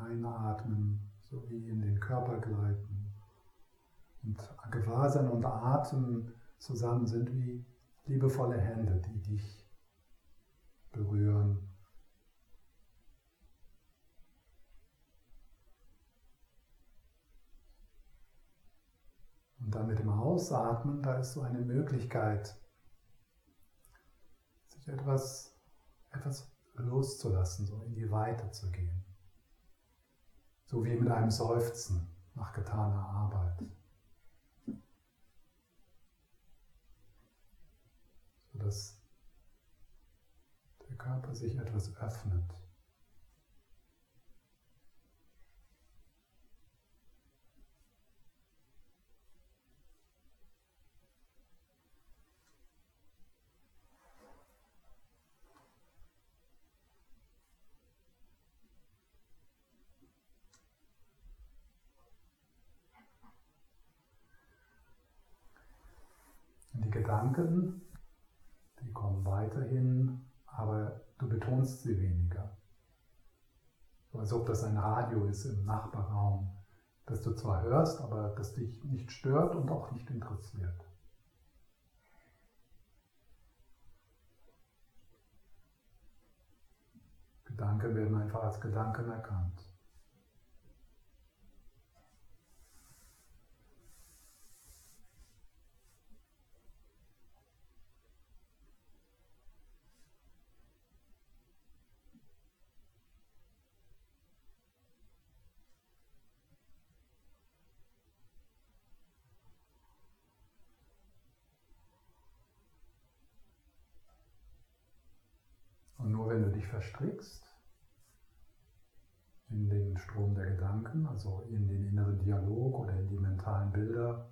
Einatmen sowie in den Körper gleiten. Und Gewahrsein und Atem zusammen sind wie liebevolle Hände, die dich berühren. Und dann mit dem Ausatmen, da ist so eine Möglichkeit, sich etwas, etwas loszulassen, so in die Weite zu gehen. So wie mit einem Seufzen nach getaner Arbeit. Sodass der Körper sich etwas öffnet. Die Gedanken, die kommen weiterhin, aber du betonst sie weniger. So als ob das ein Radio ist im Nachbarraum, das du zwar hörst, aber das dich nicht stört und auch nicht interessiert. Gedanken werden einfach als Gedanken erkannt. Dich verstrickst in den Strom der Gedanken, also in den inneren Dialog oder in die mentalen Bilder,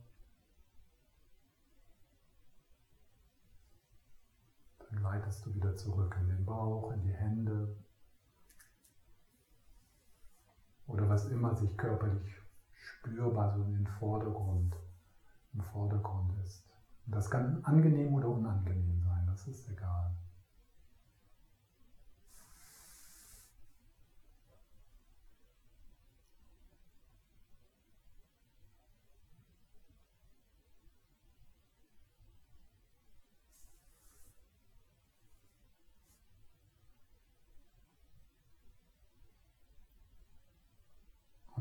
dann leitest du wieder zurück in den Bauch, in die Hände oder was immer sich körperlich spürbar so in den Vordergrund, im Vordergrund ist. Und das kann angenehm oder unangenehm sein, das ist egal.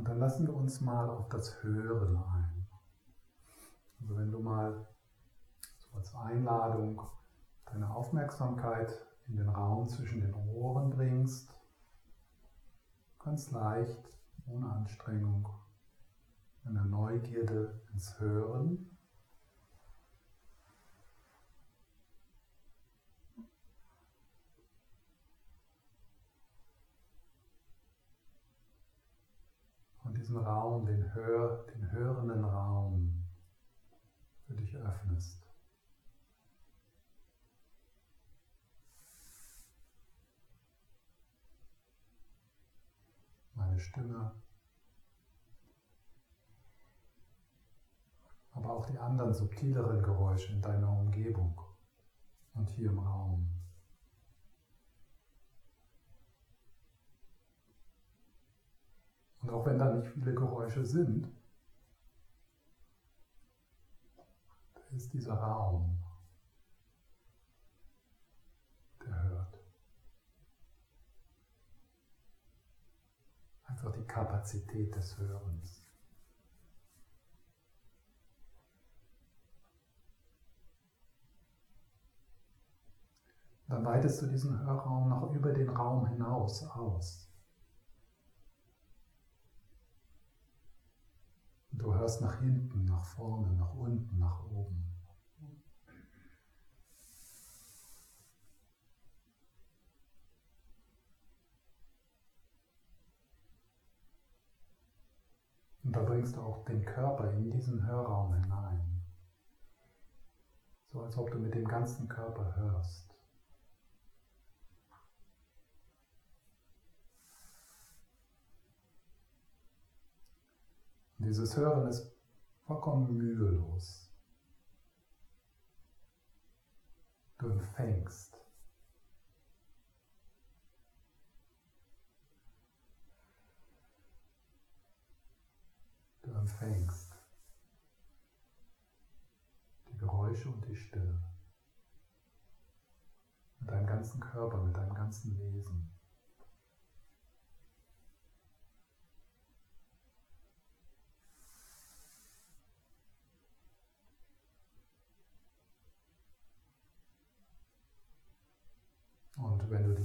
dann lassen wir uns mal auf das Hören ein. Also wenn du mal so als Einladung deine Aufmerksamkeit in den Raum zwischen den Ohren bringst, ganz leicht, ohne Anstrengung, eine Neugierde ins Hören. Diesen Raum, den, Hör, den hörenden Raum für dich öffnest. Meine Stimme, aber auch die anderen subtileren Geräusche in deiner Umgebung und hier im Raum. Und auch wenn da nicht viele Geräusche sind, da ist dieser Raum, der hört. Einfach die Kapazität des Hörens. Dann weitest du diesen Hörraum noch über den Raum hinaus aus. Du hörst nach hinten, nach vorne, nach unten, nach oben. Und da bringst du auch den Körper in diesen Hörraum hinein. So als ob du mit dem ganzen Körper hörst. Dieses Hören ist vollkommen mühelos. Du empfängst. Du empfängst die Geräusche und die Stille mit deinem ganzen Körper, mit deinem ganzen Wesen.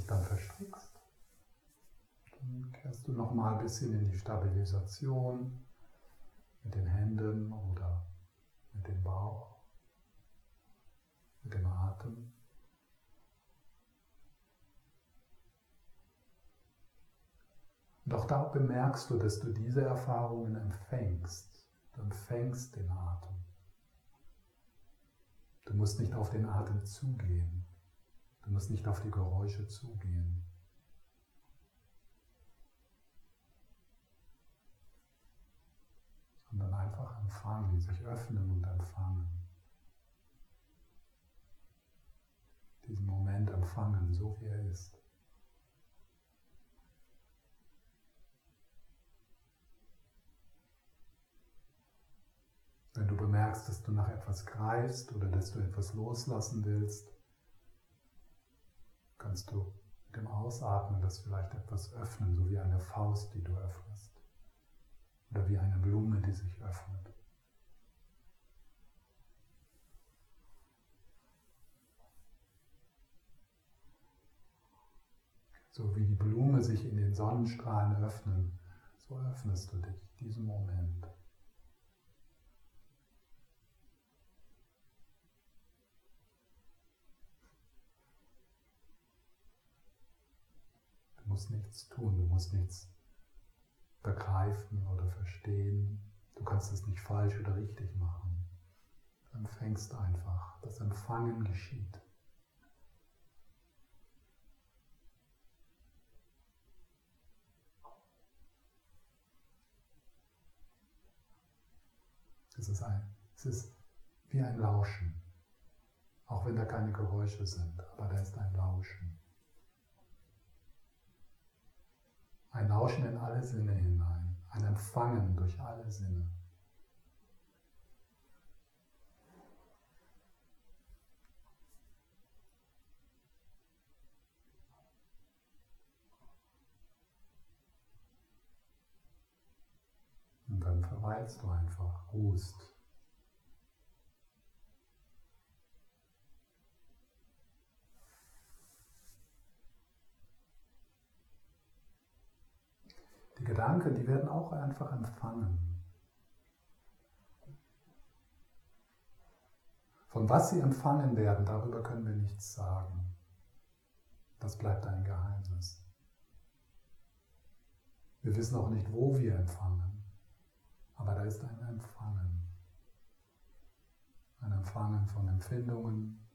Dich dann verstrickst, dann kehrst du nochmal ein bisschen in die Stabilisation mit den Händen oder mit dem Bauch, mit dem Atem. Und auch da bemerkst du, dass du diese Erfahrungen empfängst. Du empfängst den Atem. Du musst nicht auf den Atem zugehen. Du musst nicht auf die Geräusche zugehen. Sondern einfach empfangen, sich öffnen und empfangen. Diesen Moment empfangen, so wie er ist. Wenn du bemerkst, dass du nach etwas greifst oder dass du etwas loslassen willst, kannst du mit dem Ausatmen das vielleicht etwas öffnen, so wie eine Faust, die du öffnest. Oder wie eine Blume, die sich öffnet. So wie die Blume sich in den Sonnenstrahlen öffnen, so öffnest du dich diesen Moment. Musst nichts tun, du musst nichts begreifen oder verstehen. Du kannst es nicht falsch oder richtig machen. Du empfängst einfach. Das Empfangen geschieht. Es ist, ein, es ist wie ein Lauschen, auch wenn da keine Geräusche sind, aber da ist ein Lauschen. Ein Lauschen in alle Sinne hinein, ein Empfangen durch alle Sinne. Und dann verweilst du einfach, ruhst. Gedanken, die werden auch einfach empfangen. Von was sie empfangen werden, darüber können wir nichts sagen. Das bleibt ein Geheimnis. Wir wissen auch nicht, wo wir empfangen, aber da ist ein Empfangen. Ein Empfangen von Empfindungen,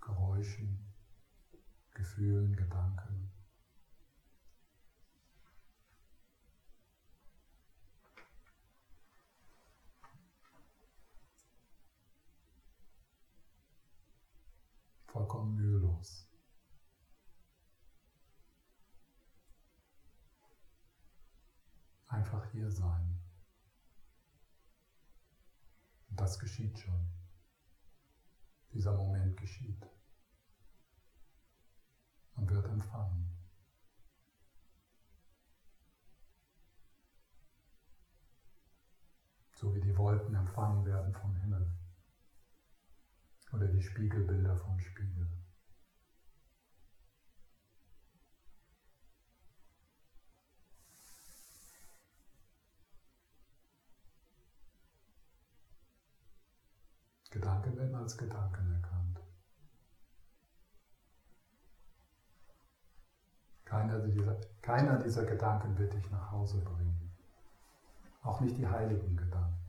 Geräuschen, Gefühlen, Gedanken. Vollkommen mühelos. Einfach hier sein. Und das geschieht schon. Dieser Moment geschieht und wird empfangen. So wie die Wolken empfangen werden vom Himmel oder die Spiegelbilder vom Spiegel. Gedanken werden als Gedanken erkannt. Keiner dieser, keiner dieser Gedanken wird dich nach Hause bringen. Auch nicht die heiligen Gedanken.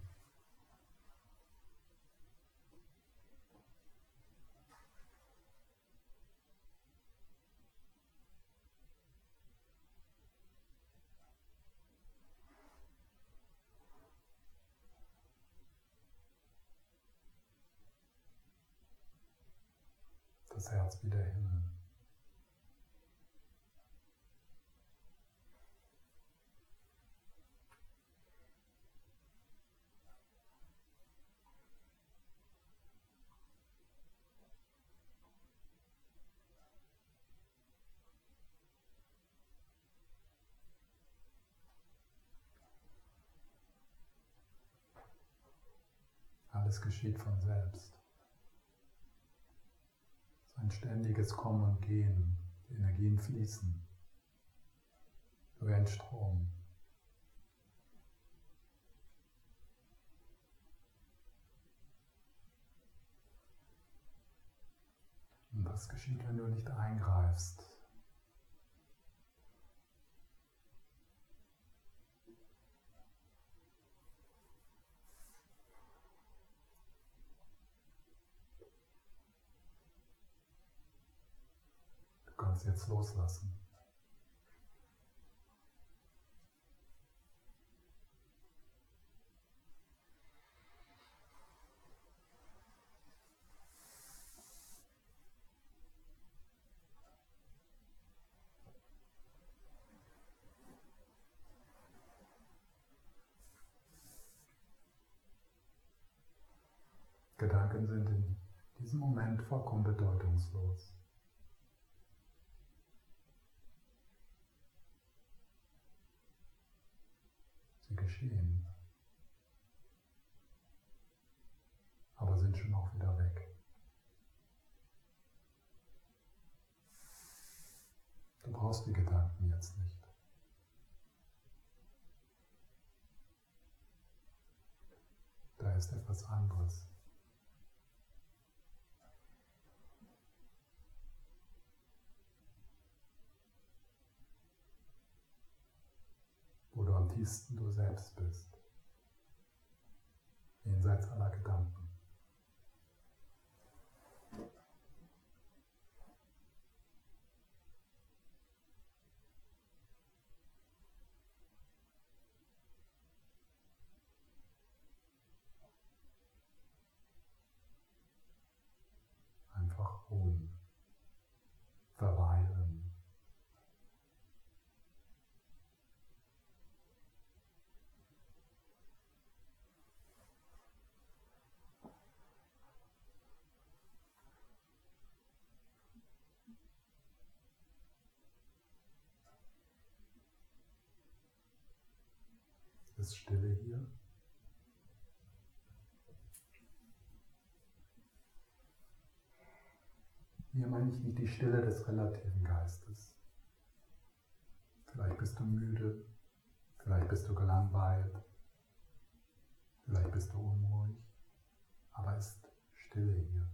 Herz wieder hin. Alles geschieht von selbst. Ein ständiges Kommen und Gehen. Die Energien fließen wie ein Strom. Und das geschieht, wenn du nicht eingreifst. Du kannst jetzt loslassen. Gedanken sind in diesem Moment vollkommen bedeutungslos. Geschehen, aber sind schon auch wieder weg. Du brauchst die Gedanken jetzt nicht. Da ist etwas anderes. Tiefsten du selbst bist, jenseits aller Gedanken. Ist Stille hier. Hier meine ich nicht die Stille des relativen Geistes. Vielleicht bist du müde, vielleicht bist du gelangweilt, vielleicht bist du unruhig, aber es ist Stille hier.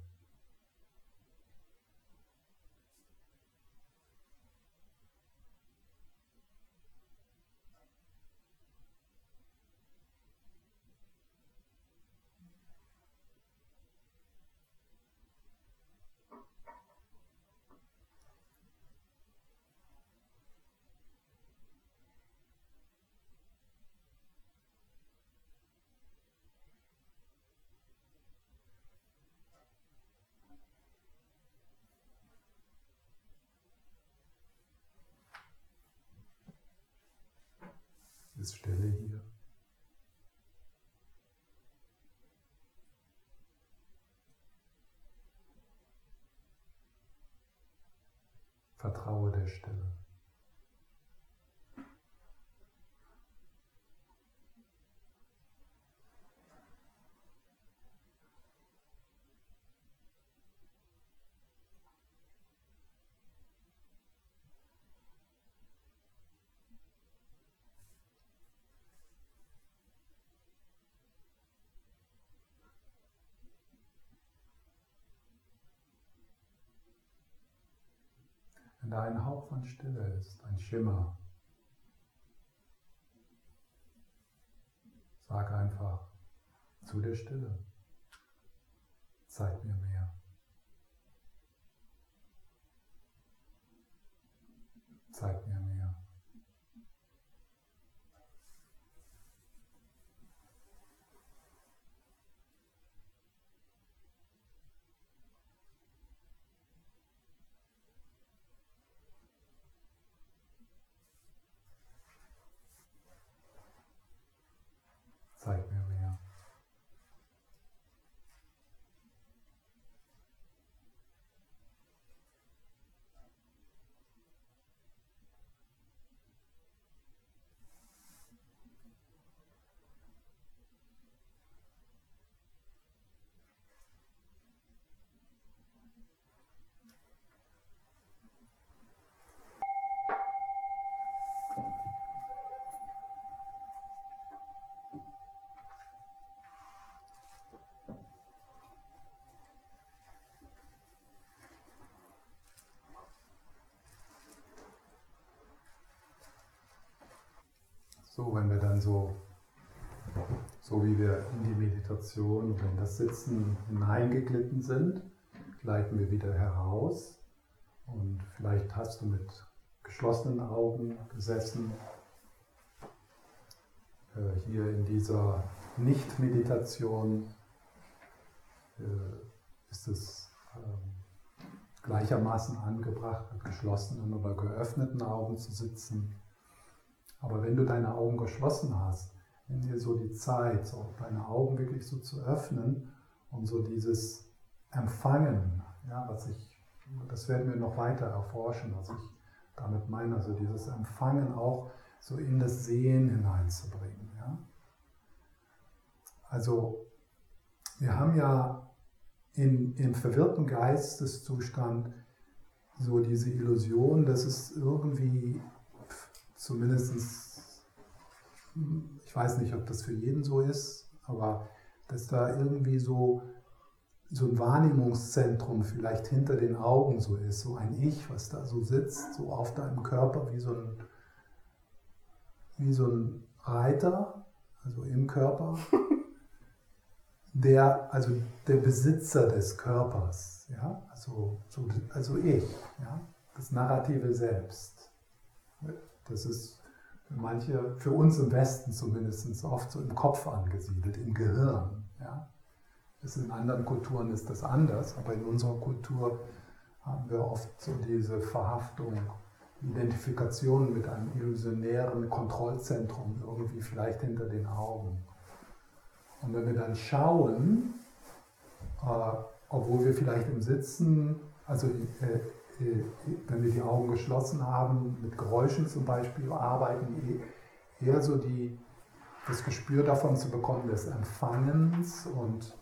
ist Stille hier. Vertraue der Stille. Wenn da ein Hauch von Stille ist, ein Schimmer, sag einfach zu der Stille, zeig mir mehr. Zeig mir mehr. Zeig mir mehr. So, wenn wir dann so, so wie wir in die Meditation oder in das Sitzen hineingeglitten sind, gleiten wir wieder heraus. Und vielleicht hast du mit geschlossenen Augen gesessen, äh, hier in dieser Nicht-Meditation äh, ist es ähm, gleichermaßen angebracht, mit geschlossenen oder geöffneten Augen zu sitzen. Aber wenn du deine Augen geschlossen hast, nimm dir so die Zeit, so deine Augen wirklich so zu öffnen und so dieses Empfangen, ja, was ich, das werden wir noch weiter erforschen, was ich damit meine, also dieses Empfangen auch so in das Sehen hineinzubringen. Ja. Also wir haben ja in, im verwirrten Geisteszustand so diese Illusion, dass es irgendwie zumindest, ich weiß nicht, ob das für jeden so ist, aber dass da irgendwie so, so ein Wahrnehmungszentrum vielleicht hinter den Augen so ist, so ein Ich, was da so sitzt, so auf deinem Körper wie so ein, wie so ein Reiter, also im Körper, der, also der Besitzer des Körpers, ja, also, so, also ich, ja, das narrative Selbst. Das ist für manche, für uns im Westen zumindest, oft so im Kopf angesiedelt, im Gehirn. Ja. In anderen Kulturen ist das anders, aber in unserer Kultur haben wir oft so diese Verhaftung, Identifikation mit einem illusionären Kontrollzentrum, irgendwie vielleicht hinter den Augen. Und wenn wir dann schauen, äh, obwohl wir vielleicht im Sitzen, also äh, äh, wenn wir die Augen geschlossen haben, mit Geräuschen zum Beispiel arbeiten, eher so die, das Gespür davon zu bekommen des Empfangens und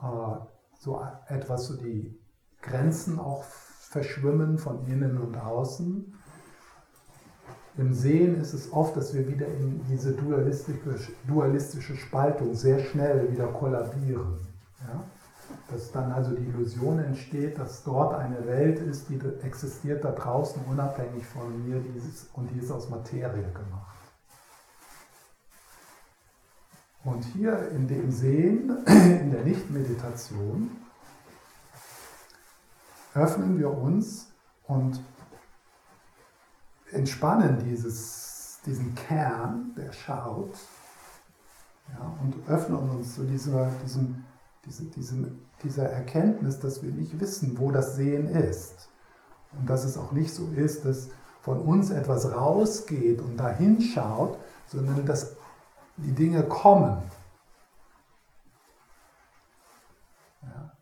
äh, so etwas, so die Grenzen auch verschwimmen von innen und außen. Im Sehen ist es oft, dass wir wieder in diese dualistische, dualistische Spaltung sehr schnell wieder kollabieren. Ja? Dass dann also die Illusion entsteht, dass dort eine Welt ist, die existiert da draußen unabhängig von mir dieses, und die ist aus Materie gemacht. Und hier in dem Sehen, in der Nichtmeditation, öffnen wir uns und entspannen dieses, diesen Kern, der schaut, ja, und öffnen uns zu dieser, diesem diese, diese, dieser Erkenntnis, dass wir nicht wissen, wo das Sehen ist. Und dass es auch nicht so ist, dass von uns etwas rausgeht und dahin schaut, sondern dass die Dinge kommen. Ja?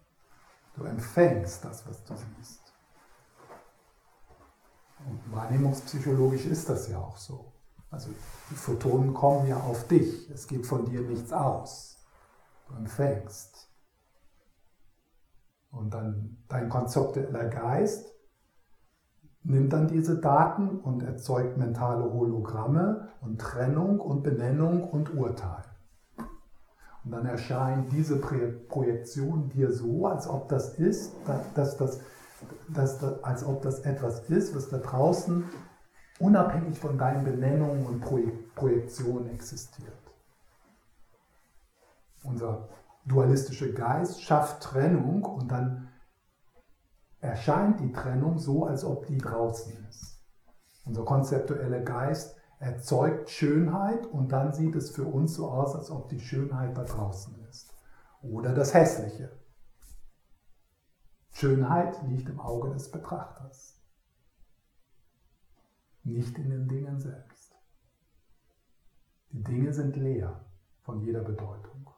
Du empfängst das, was du siehst. Und wahrnehmungspsychologisch ist das ja auch so. Also die Photonen kommen ja auf dich. Es geht von dir nichts aus. Du empfängst. Und dann dein konzeptueller Geist nimmt dann diese Daten und erzeugt mentale Hologramme und Trennung und Benennung und Urteil. Und dann erscheint diese Projektion dir so, als ob das ist, dass das, dass das, als ob das etwas ist, was da draußen unabhängig von deinen Benennungen und Projektionen existiert. Unser dualistische Geist schafft Trennung und dann erscheint die Trennung so, als ob die draußen ist. Unser konzeptueller Geist erzeugt Schönheit und dann sieht es für uns so aus, als ob die Schönheit da draußen ist. Oder das Hässliche. Schönheit liegt im Auge des Betrachters, nicht in den Dingen selbst. Die Dinge sind leer von jeder Bedeutung.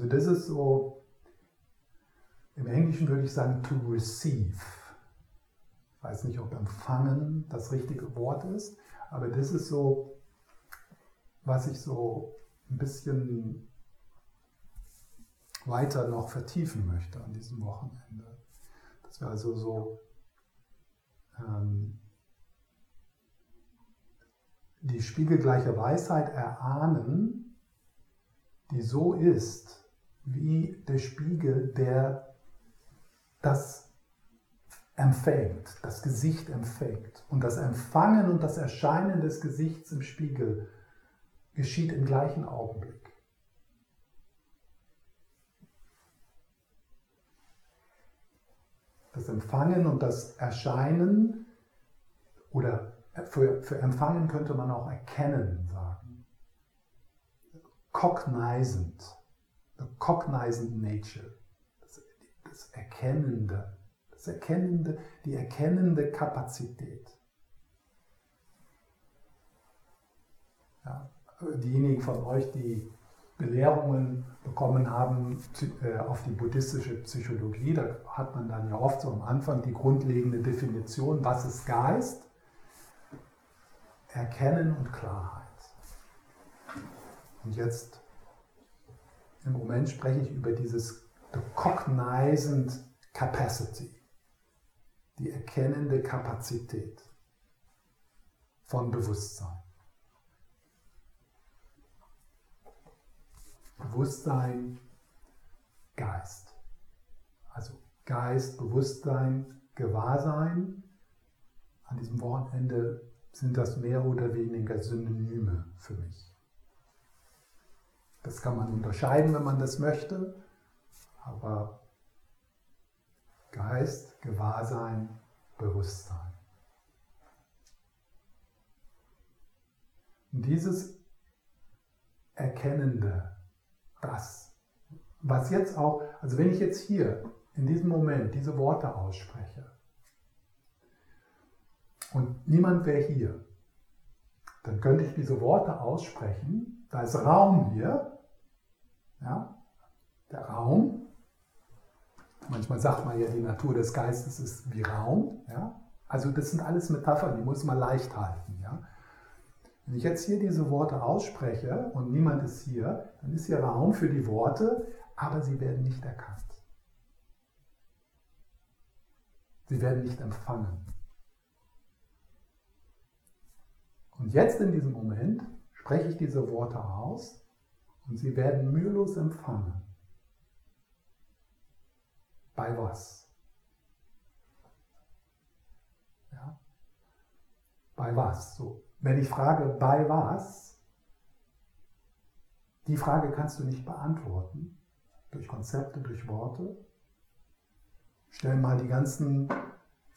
Also das ist so, im Englischen würde ich sagen, to receive. Ich weiß nicht, ob empfangen das richtige Wort ist, aber das ist so, was ich so ein bisschen weiter noch vertiefen möchte an diesem Wochenende. Dass wir also so ähm, die spiegelgleiche Weisheit erahnen, die so ist wie der Spiegel, der das empfängt, das Gesicht empfängt. Und das Empfangen und das Erscheinen des Gesichts im Spiegel geschieht im gleichen Augenblick. Das Empfangen und das Erscheinen oder für, für Empfangen könnte man auch erkennen sagen. Cognizant, cognizant nature, das, das Erkennende, das Erkennende, die erkennende Kapazität. Ja, diejenigen von euch, die Belehrungen bekommen haben äh, auf die buddhistische Psychologie, da hat man dann ja oft so am Anfang die grundlegende Definition, was ist Geist? Erkennen und Klarheit. Und jetzt im Moment spreche ich über dieses the cognizant capacity, die erkennende Kapazität von Bewusstsein. Bewusstsein, Geist. Also Geist, Bewusstsein, Gewahrsein. An diesem Wochenende sind das mehr oder weniger Synonyme für mich. Das kann man unterscheiden, wenn man das möchte, aber Geist, Gewahrsein, Bewusstsein. Und dieses Erkennende, das, was jetzt auch, also wenn ich jetzt hier in diesem Moment diese Worte ausspreche und niemand wäre hier, dann könnte ich diese Worte aussprechen, da ist Raum hier, ja, der Raum, manchmal sagt man ja, die Natur des Geistes ist wie Raum, ja, also das sind alles Metaphern, die muss man leicht halten, ja. Wenn ich jetzt hier diese Worte ausspreche und niemand ist hier, dann ist hier Raum für die Worte, aber sie werden nicht erkannt. Sie werden nicht empfangen. Und jetzt in diesem Moment spreche ich diese Worte aus und sie werden mühelos empfangen. Bei was? Ja? Bei was? So, wenn ich frage, bei was, die Frage kannst du nicht beantworten durch Konzepte, durch Worte. Stell mal die ganzen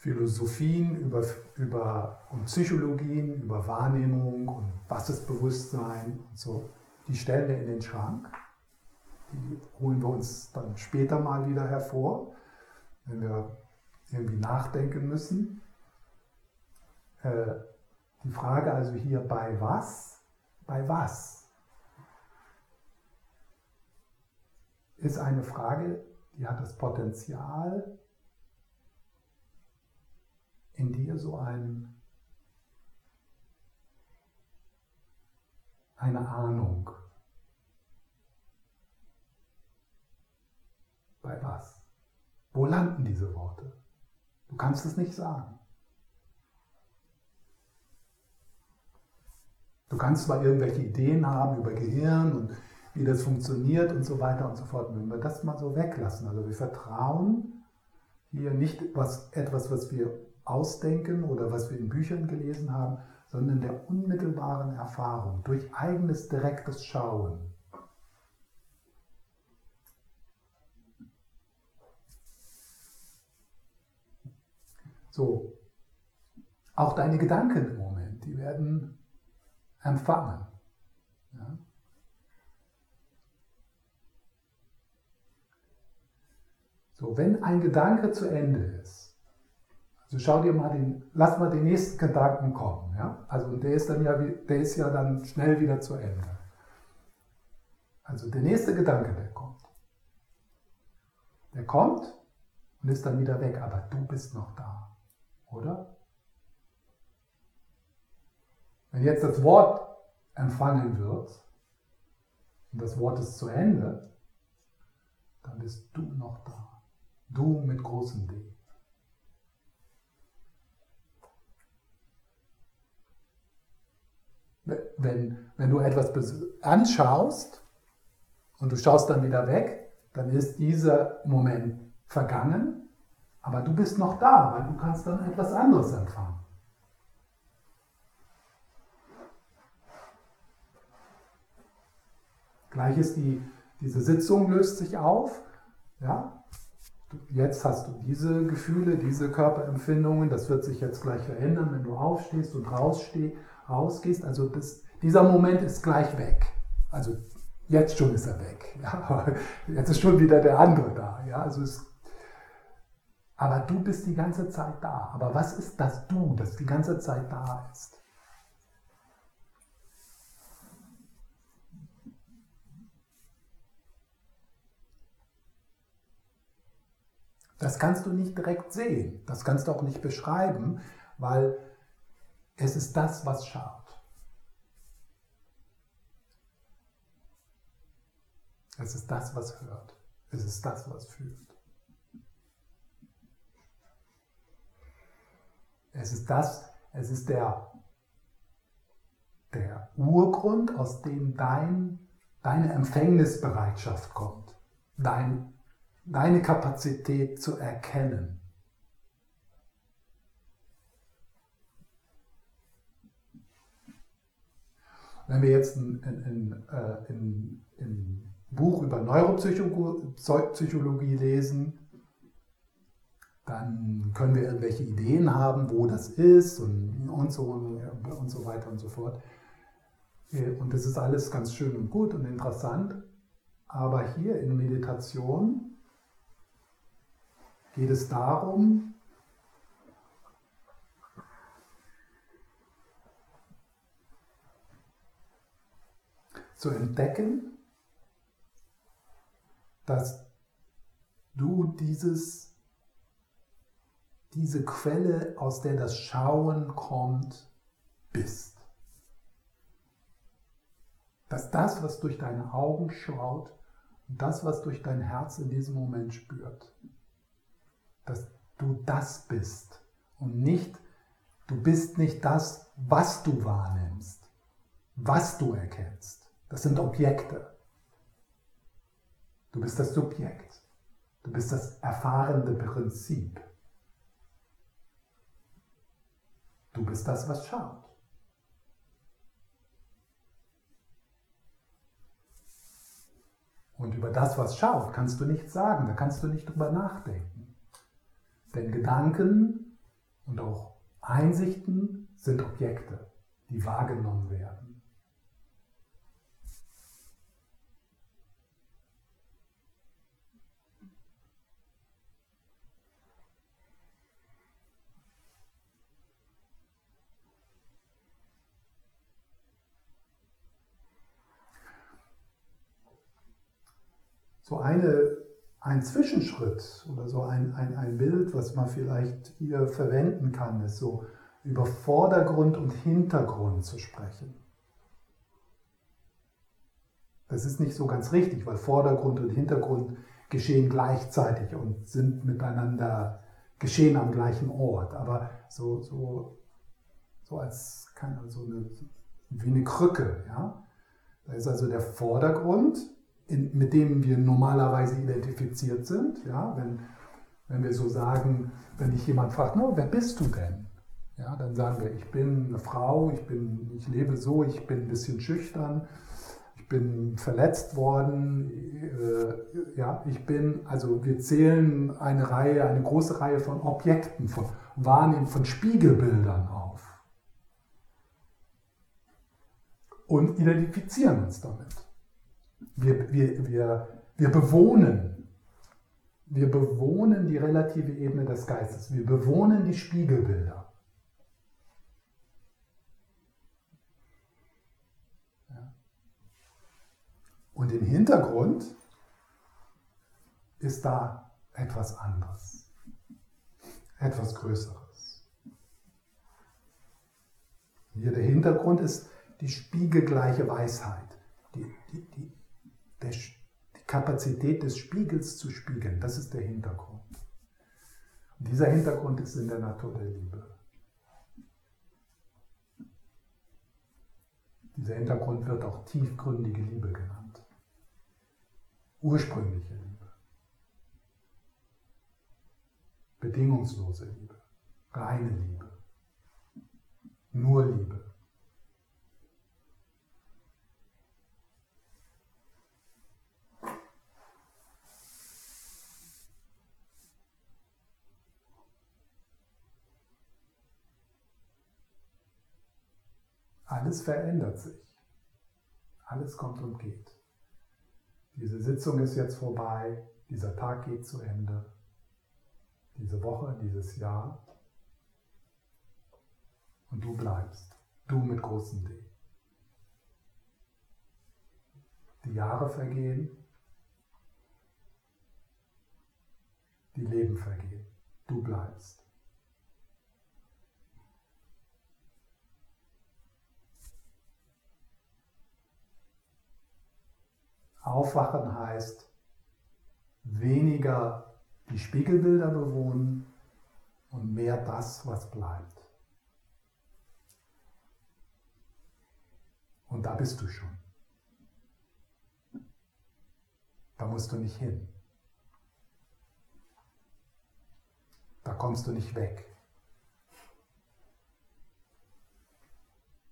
Philosophien über, über und Psychologien, über Wahrnehmung und was ist Bewusstsein und so, die stellen wir in den Schrank. Die holen wir uns dann später mal wieder hervor, wenn wir irgendwie nachdenken müssen. Äh, die Frage also hier bei was? Bei was? Ist eine Frage, die hat das Potenzial, in dir so ein, eine Ahnung. Bei was? Wo landen diese Worte? Du kannst es nicht sagen. Du kannst zwar irgendwelche Ideen haben über Gehirn und wie das funktioniert und so weiter und so fort. Wenn wir das mal so weglassen, also wir vertrauen hier nicht was, etwas, was wir ausdenken oder was wir in Büchern gelesen haben, sondern der unmittelbaren Erfahrung durch eigenes direktes Schauen. So, auch deine Gedanken im Moment, die werden empfangen. Ja? So, wenn ein Gedanke zu Ende ist, also schau dir mal den, lass mal den nächsten Gedanken kommen, ja? Also der ist dann ja, der ist ja dann schnell wieder zu Ende. Also der nächste Gedanke, der kommt, der kommt und ist dann wieder weg, aber du bist noch da, oder? Wenn jetzt das Wort empfangen wird und das Wort ist zu Ende, dann bist du noch da. Du mit großem D. Wenn, wenn du etwas anschaust, und du schaust dann wieder weg, dann ist dieser Moment vergangen, aber du bist noch da, weil du kannst dann etwas anderes empfangen. Gleich ist die, diese Sitzung löst sich auf. Ja? Jetzt hast du diese Gefühle, diese Körperempfindungen. Das wird sich jetzt gleich verändern, wenn du aufstehst und rausgehst. Also das, dieser Moment ist gleich weg. Also jetzt schon ist er weg. Ja? Jetzt ist schon wieder der andere da. Ja? Also es, aber du bist die ganze Zeit da. Aber was ist das Du, das die ganze Zeit da ist? Das kannst du nicht direkt sehen, das kannst du auch nicht beschreiben, weil es ist das, was schaut. Es ist das, was hört. Es ist das, was fühlt. Es ist das, es ist der, der Urgrund, aus dem dein, deine Empfängnisbereitschaft kommt. Dein deine Kapazität zu erkennen. Wenn wir jetzt ein, ein, ein, ein Buch über Neuropsychologie lesen, dann können wir irgendwelche Ideen haben, wo das ist und, und, so, und so weiter und so fort. Und das ist alles ganz schön und gut und interessant. Aber hier in Meditation geht es darum, zu entdecken, dass du dieses, diese Quelle, aus der das Schauen kommt, bist. Dass das, was durch deine Augen schaut, und das, was durch dein Herz in diesem Moment spürt, dass du das bist und nicht, du bist nicht das, was du wahrnimmst, was du erkennst. Das sind Objekte. Du bist das Subjekt. Du bist das erfahrende Prinzip. Du bist das, was schaut. Und über das, was schaut, kannst du nichts sagen, da kannst du nicht drüber nachdenken. Denn Gedanken und auch Einsichten sind Objekte, die wahrgenommen werden. So eine ein Zwischenschritt oder so ein, ein, ein Bild, was man vielleicht hier verwenden kann, ist so über Vordergrund und Hintergrund zu sprechen. Das ist nicht so ganz richtig, weil Vordergrund und Hintergrund geschehen gleichzeitig und sind miteinander geschehen am gleichen Ort. Aber so, so, so als keine, so eine, wie eine Krücke. Ja? Da ist also der Vordergrund in, mit dem wir normalerweise identifiziert sind. Ja? Wenn, wenn wir so sagen, wenn dich jemand fragt, no, wer bist du denn? Ja, dann sagen wir, ich bin eine Frau, ich, bin, ich lebe so, ich bin ein bisschen schüchtern, ich bin verletzt worden, äh, ja, ich bin, also wir zählen eine Reihe, eine große Reihe von Objekten, von Wahrnehmen, von Spiegelbildern auf und identifizieren uns damit. Wir, wir, wir, wir bewohnen. Wir bewohnen die relative Ebene des Geistes. Wir bewohnen die Spiegelbilder. Und im Hintergrund ist da etwas anderes, etwas Größeres. Hier der Hintergrund ist die spiegelgleiche Weisheit, die, die, die, der, die Kapazität des Spiegels zu spiegeln. Das ist der Hintergrund. Und dieser Hintergrund ist in der Natur der Liebe. Dieser Hintergrund wird auch tiefgründige Liebe genannt. ursprüngliche Liebe, bedingungslose Liebe, reine Liebe, nur Liebe. Alles verändert sich. Alles kommt und geht. Diese Sitzung ist jetzt vorbei, dieser Tag geht zu Ende, diese Woche, dieses Jahr. Und du bleibst, du mit großem D. Die Jahre vergehen, die Leben vergehen, du bleibst. Aufwachen heißt weniger die Spiegelbilder bewohnen und mehr das, was bleibt. Und da bist du schon. Da musst du nicht hin. Da kommst du nicht weg.